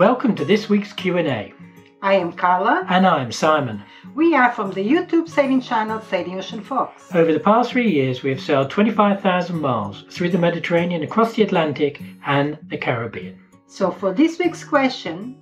Welcome to this week's Q&A. I am Carla. And I'm Simon. We are from the YouTube sailing channel Sailing Ocean Fox. Over the past three years, we have sailed 25,000 miles through the Mediterranean, across the Atlantic, and the Caribbean. So, for this week's question,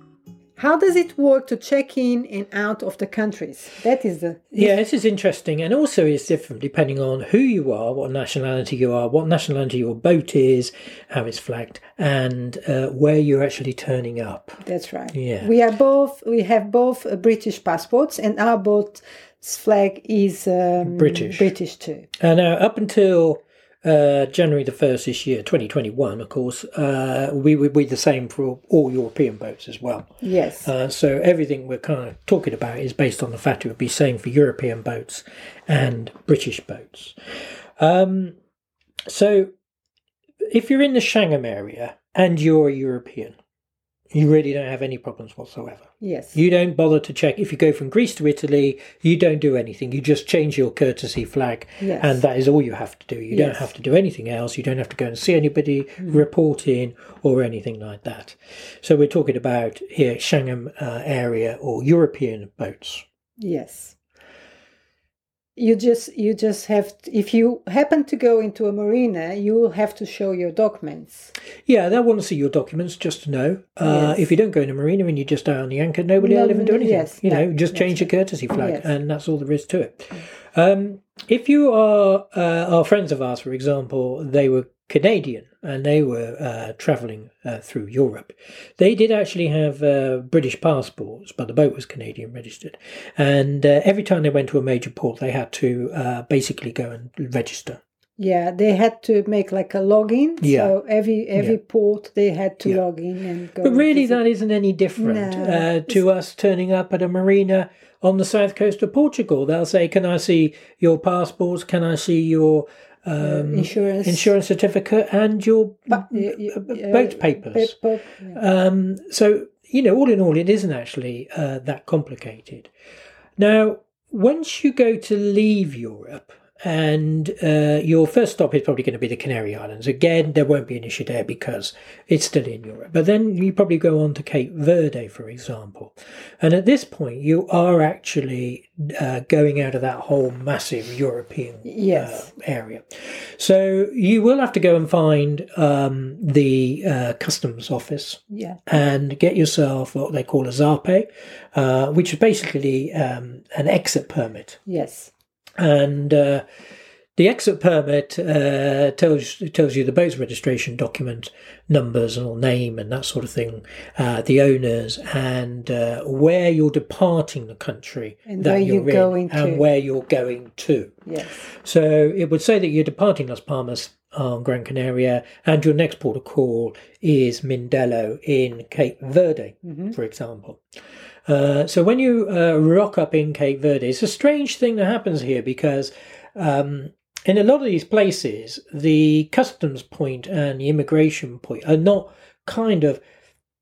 how does it work to check in and out of the countries? That is the yeah. This is interesting, and also it's different depending on who you are, what nationality you are, what nationality your boat is, how it's flagged, and uh, where you're actually turning up. That's right. Yeah, we are both. We have both uh, British passports, and our boat's flag is um, British. British too. And uh, up until uh, January the 1st this year, 2021, of course, uh, we would be the same for all European boats as well. Yes. Uh, so everything we're kind of talking about is based on the fact it would be the same for European boats and British boats. Um, so if you're in the Schengen area and you're a European, you really don't have any problems whatsoever. Yes. You don't bother to check. If you go from Greece to Italy, you don't do anything. You just change your courtesy flag, yes. and that is all you have to do. You yes. don't have to do anything else. You don't have to go and see anybody, mm. report in, or anything like that. So we're talking about here Schengen uh, area or European boats. Yes you just you just have to, if you happen to go into a marina you will have to show your documents. Yeah they'll want to see your documents just to know. Uh, yes. if you don't go in a marina and you just stay on the anchor nobody no, will even do anything. yes, you no, know just change your courtesy flag yes. and that's all there is to it. Um, if you are uh, our friends of ours for example they were Canadian and they were uh, travelling uh, through Europe. They did actually have uh, British passports, but the boat was Canadian registered. And uh, every time they went to a major port, they had to uh, basically go and register. Yeah, they had to make like a login. Yeah. So every every yeah. port they had to yeah. log in and go. But really, that isn't any different no, uh, to us turning up at a marina on the south coast of Portugal. They'll say, "Can I see your passports? Can I see your um, insurance insurance certificate and your boat papers. yeah. um, so you know, all in all, it isn't actually uh, that complicated. Now, once you go to leave Europe, and uh, your first stop is probably going to be the Canary Islands. Again, there won't be an issue there because it's still in Europe. But then you probably go on to Cape Verde, for example. And at this point, you are actually uh, going out of that whole massive European uh, area. So you will have to go and find um, the uh, customs office yeah. and get yourself what they call a zarpe, uh, which is basically um, an exit permit. Yes and uh, the exit permit uh, tells tells you the boat's registration document numbers and name and that sort of thing, uh, the owners and uh, where you're departing the country and that where you're, you're going and to. where you're going to. Yes. So it would say that you're departing Las Palmas on Gran Canaria, and your next port of call is Mindelo in Cape Verde, mm-hmm. for example. Uh, so when you uh, rock up in Cape Verde, it's a strange thing that happens here because um, in a lot of these places, the customs point and the immigration point are not kind of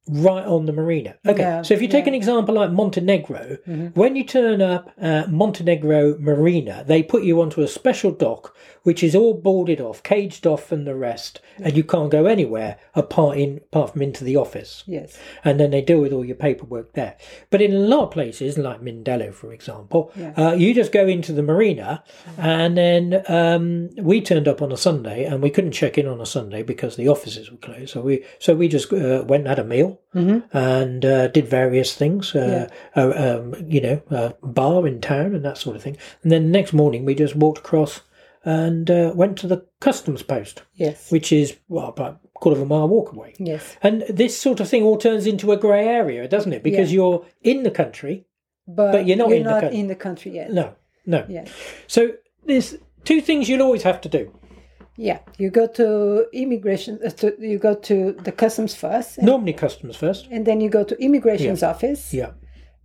right on the marina. Okay, Yeah, so if you take yeah. an example like Montenegro, Mhm. when you turn up at Montenegro Marina, they put you onto a special dock which is all boarded off, caged off from the rest, and you can't go anywhere apart in apart from into the office Yes. and then they deal with all your paperwork there. But in a lot of places, like Mindelo, for example, Yeah. uh, you just go into the marina, and then um, we turned up on a Sunday, and we couldn't check in on a Sunday because the offices were closed. So we so we just uh, went and had a meal Mhm. and uh, did various things, uh, uh, um, you know, a bar in town and that sort of thing. And then the next morning, we just walked across and uh, went to the customs post, Yes. which is well about a quarter of a mile walk away. Yes. And this sort of thing all turns into a grey area, doesn't it? Because Yeah. you're in the country. But, But you're not in the not coun- in the country yet. No, no. Yeah. So there's two things you'll always have to do. Yeah. You go to immigration. Uh, to, you go to the customs first, and, Normally customs first. and then you go to immigration's office Yeah,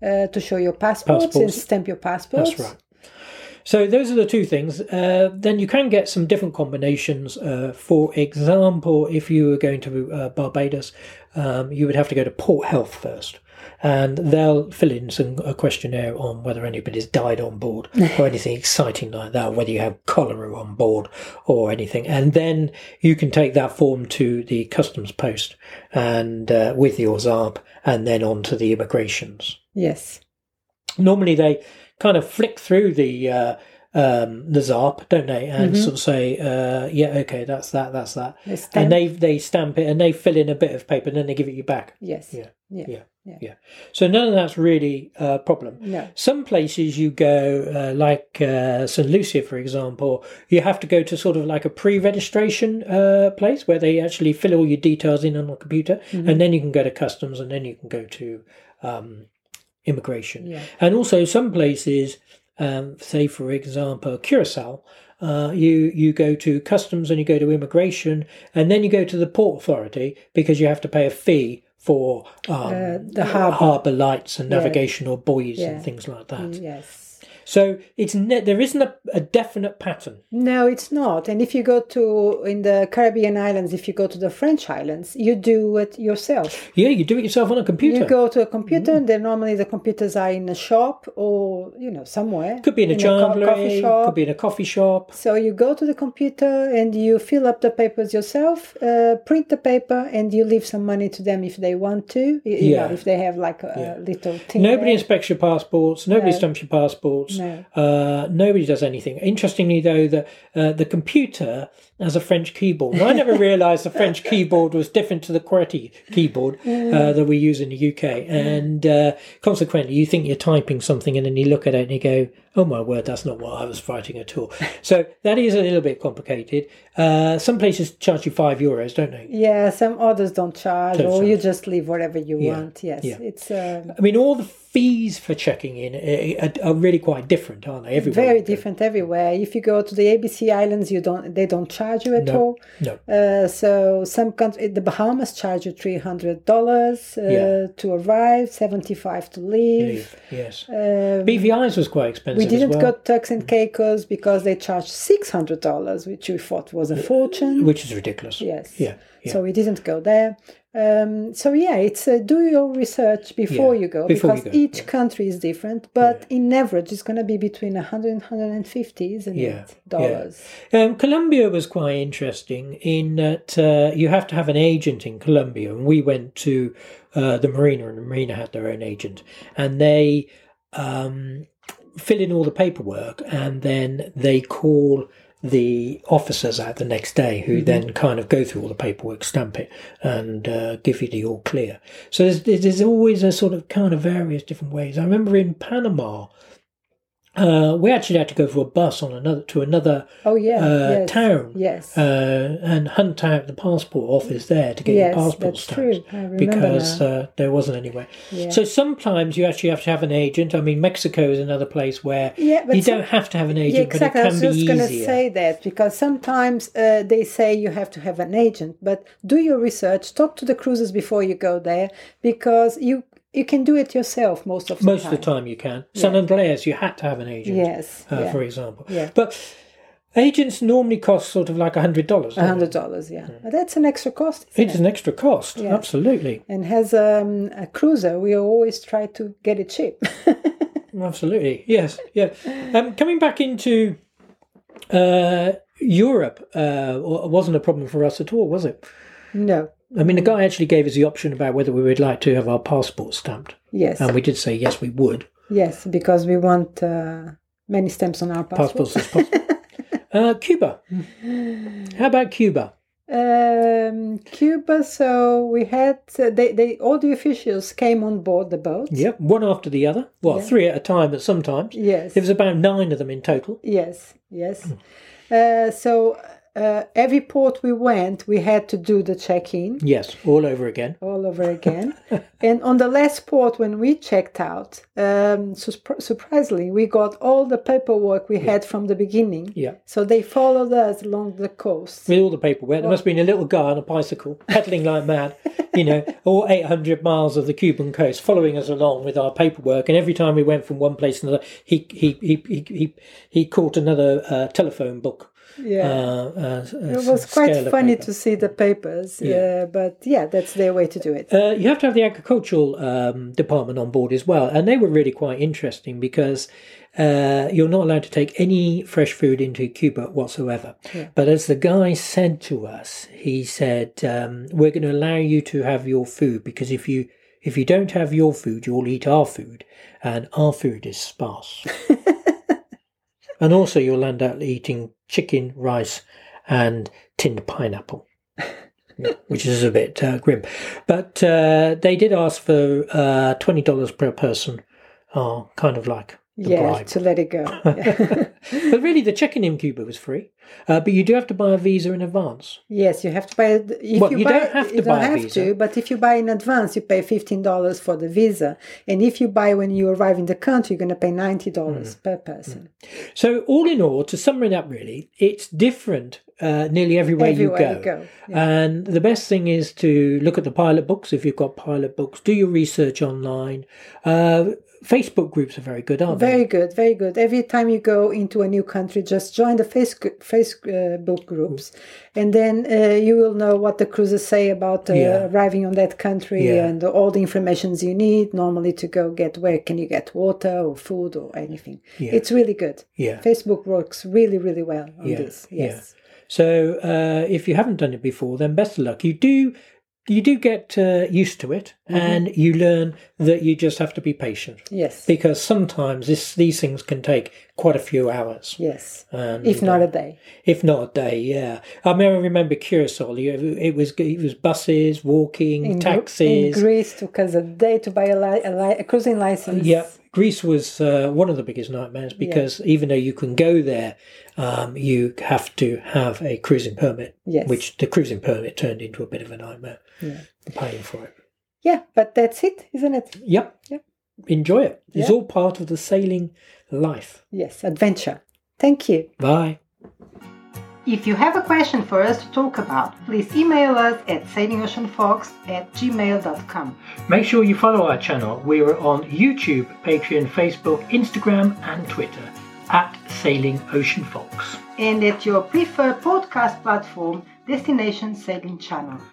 uh, to show your passports, and stamp your passports. that's right. So those are the two things. Uh, then you can get some different combinations. Uh, for example, if you were going to uh, Barbados, um, you would have to go to Port Health first. And they'll fill in some a questionnaire on whether anybody's died on board or anything exciting like that, whether you have cholera on board or anything. And then you can take that form to the customs post and uh, with your ZARP and then on to the immigrations Yes. normally they kind of flick through the uh, um, the ZARP, don't they, and Mm-hmm. sort of say, uh, "Yeah, okay, that's that, that's that," They and they they stamp it and they fill in a bit of paper and then they give it you back. Yes. Yeah. Yeah. Yeah. Yeah. Yeah. So none of that's really a problem. No. Some places you go, uh, like uh, St Lucia, for example, you have to go to sort of like a pre-registration uh, place where they actually fill all your details in on a computer, Mm-hmm. and then you can go to customs, and then you can go to um, immigration. Yeah. And also some places, um, say for example, Curacao. Uh, you you go to customs and you go to immigration and then you go to the port authority because you have to pay a fee for um, Uh, the harbour. harbour lights and Yeah. navigational buoys Yeah. and things like that. Yes. So it's ne- there isn't a, a definite pattern. No, it's not. And if you go to in the Caribbean islands, if you go to the French islands, you do it yourself. Yeah, you do it yourself on a computer. You go to a computer, and then normally the computers are in a shop or you know somewhere. could be in a co- coffee shop. could be in a coffee shop. So you go to the computer and you fill up the papers yourself, uh, print the paper, and you leave some money to them if they want to. You, you Yeah. know, if they have like a, Yeah. little thing. Nobody there. inspects your passports. Nobody No. stamps your passports. No. Uh, nobody does anything. Interestingly, though, the uh, the computer has a French keyboard. I never realised the French keyboard was different to the QWERTY keyboard uh, that we use in the UK. And uh, consequently, you think you're typing something, and then you look at it and you go, "Oh my word, that's not what I was writing at all." so that is a little bit complicated. Uh, some places charge you five euros, don't they? Yeah, some others don't charge, Don't or you just leave whatever you Yeah. want. Yes, Yeah. it's um, I mean, all the fees for checking in uh, are, are really quite different, aren't they? Everywhere very different everywhere. If you go to the ABC Islands, you don't they don't charge you at No. all. No. Uh, so some country, the Bahamas charge you three hundred dollars uh, Yeah. to arrive, seventy five to leave. Leave, Yes. Um, BVI's was quite expensive. we didn't well, go to Turks and Caicos because they charged six hundred dollars, which we thought was a fortune. which is ridiculous. Yes. Yeah. Yeah. So we didn't go there. Um, so yeah, it's uh, do your research before Yeah, you go before because go, each yeah. country is different. But in average, it's going to be between 100 and 150, isn't Yeah, it? Dollars. Um, Colombia was quite interesting in that uh, you have to have an agent in Colombia, and we went to uh, the marina, and the marina had their own agent, and they um, fill in all the paperwork, and then they call the officers out the next day, who then kind of go through all the paperwork, stamp it, and uh, give you the all clear. So there's, there's always a sort of kind of various different ways. I remember in Panama. Uh, we actually had to go for a bus on another to another Oh yeah. uh, yes. town Yes. uh, and hunt out the passport office there to get Yes, your passport that's stamped true. I remember because uh, there wasn't anywhere. Yeah. So sometimes you actually have to have an agent. I mean, Mexico is another place where Yeah, you some- don't have to have an agent yeah, exactly. I was just going to say that because sometimes uh, they say you have to have an agent, but do your research. Talk to the cruisers before you go there because you you can do it yourself most of the Most time. of the time, you can. San Andreas, you had to have an agent. Yes. uh, yeah. for example. Yeah. But agents normally cost sort of like a hundred dollars. A hundred dollars, yeah. But that's an extra cost. It's an extra cost. Yeah. Absolutely. And as um, a cruiser, we always try to get it cheap. Absolutely, yes, yeah. Um, coming back into uh, Europe uh, wasn't a problem for us at all, was it? no. I mean, the guy actually gave us the option about whether we would like to have our passport stamped, Yes. and we did say yes, we would. yes, because we want uh, many stamps on our passports. Passports as possible. uh, Cuba. How about Cuba? Um, Cuba. So we had uh, they, they all the officials came on board the boat. Yep, one after the other. Well, three at a time at sometimes. Yes. There was about nine of them in total. Yes. Yes. Uh, so uh, every port we went, we had to do the check-in Yes, all over again. all over again. and on the last port, when we checked out, um, surpr- surprisingly, we got all the paperwork we had from the beginning. Yeah. So they followed us along the coast. With all the paperwork, there must have been a little guy on a bicycle pedaling like mad, you know, all 800 miles of the Cuban coast, following us along with our paperwork. And every time we went from one place to another, he he he he he, he caught another uh, telephone book. Yeah. Uh, uh, it was quite funny to see the papers, Yeah. uh, but yeah, that's their way to do it. Uh, you have to have the agricultural um, department on board as well, and they were really quite interesting because uh, you're not allowed to take any fresh food into Cuba whatsoever. But as the guy said to us, he said, um, "We're going to allow you to have your food because if you if you don't have your food, you'll eat our food, and our food is sparse." and also, you'll end up eating chicken, rice, and tinned pineapple which is a bit uh, grim. But uh, they did ask for uh, twenty dollars per person, uh, kind of like yeah, bribe. to let it go. but really, the check-in in Cuba was free, uh, but you do have to buy a visa in advance. yes, you have to buy. If Well, you, you buy, don't have to you don't buy a have visa. to, but if you buy in advance, you pay fifteen dollars for the visa, and if you buy when you arrive in the country, you're going to pay ninety dollars Mm. per person. So, all in all, to sum it up, really, it's different uh, nearly everywhere, Everywhere you go. you go, And the best thing is to look at the pilot books if you've got pilot books. Do your research online. Uh, Facebook groups are very good, aren't they? Very good, very good. Every time you go into a new country, just join the face, Facebook groups, and then uh, you will know what the cruises say about uh, Yeah. arriving on that country Yeah. and all the informations you need normally to go get where can you get water or food or anything. Yeah. It's really good. Yeah. Facebook works really, really well on this. Yes. So uh, if you haven't done it before, then best of luck. You do you do get uh, used to it, Mm-hmm. and you learn that you just have to be patient Yes. because sometimes this these things can take quite a few hours, Yes. and If not a day. if not a day. Yeah, I mean, I remember Curacao. you- It was it was buses, walking, In, taxis. in Greece, took us a day to buy a, li- a, li- a cruising license. Yeah, Greece was uh, one of the biggest nightmares because even though you can go there, um, you have to have a cruising permit, Yes. which the cruising permit turned into a bit of a nightmare. Yeah. Paying for it. Yeah, but that's it, isn't it? Yep. Yep. Enjoy it. It's Yeah. all part of the sailing life. Yes, adventure. Thank you. Bye. If you have a question for us to talk about, please email us at sailingoceanfox at gmail.com. Make sure you follow our channel. We are on YouTube, Patreon, Facebook, Instagram, and Twitter at Sailing Ocean Fox. And at your preferred podcast platform, Destination Sailing Channel.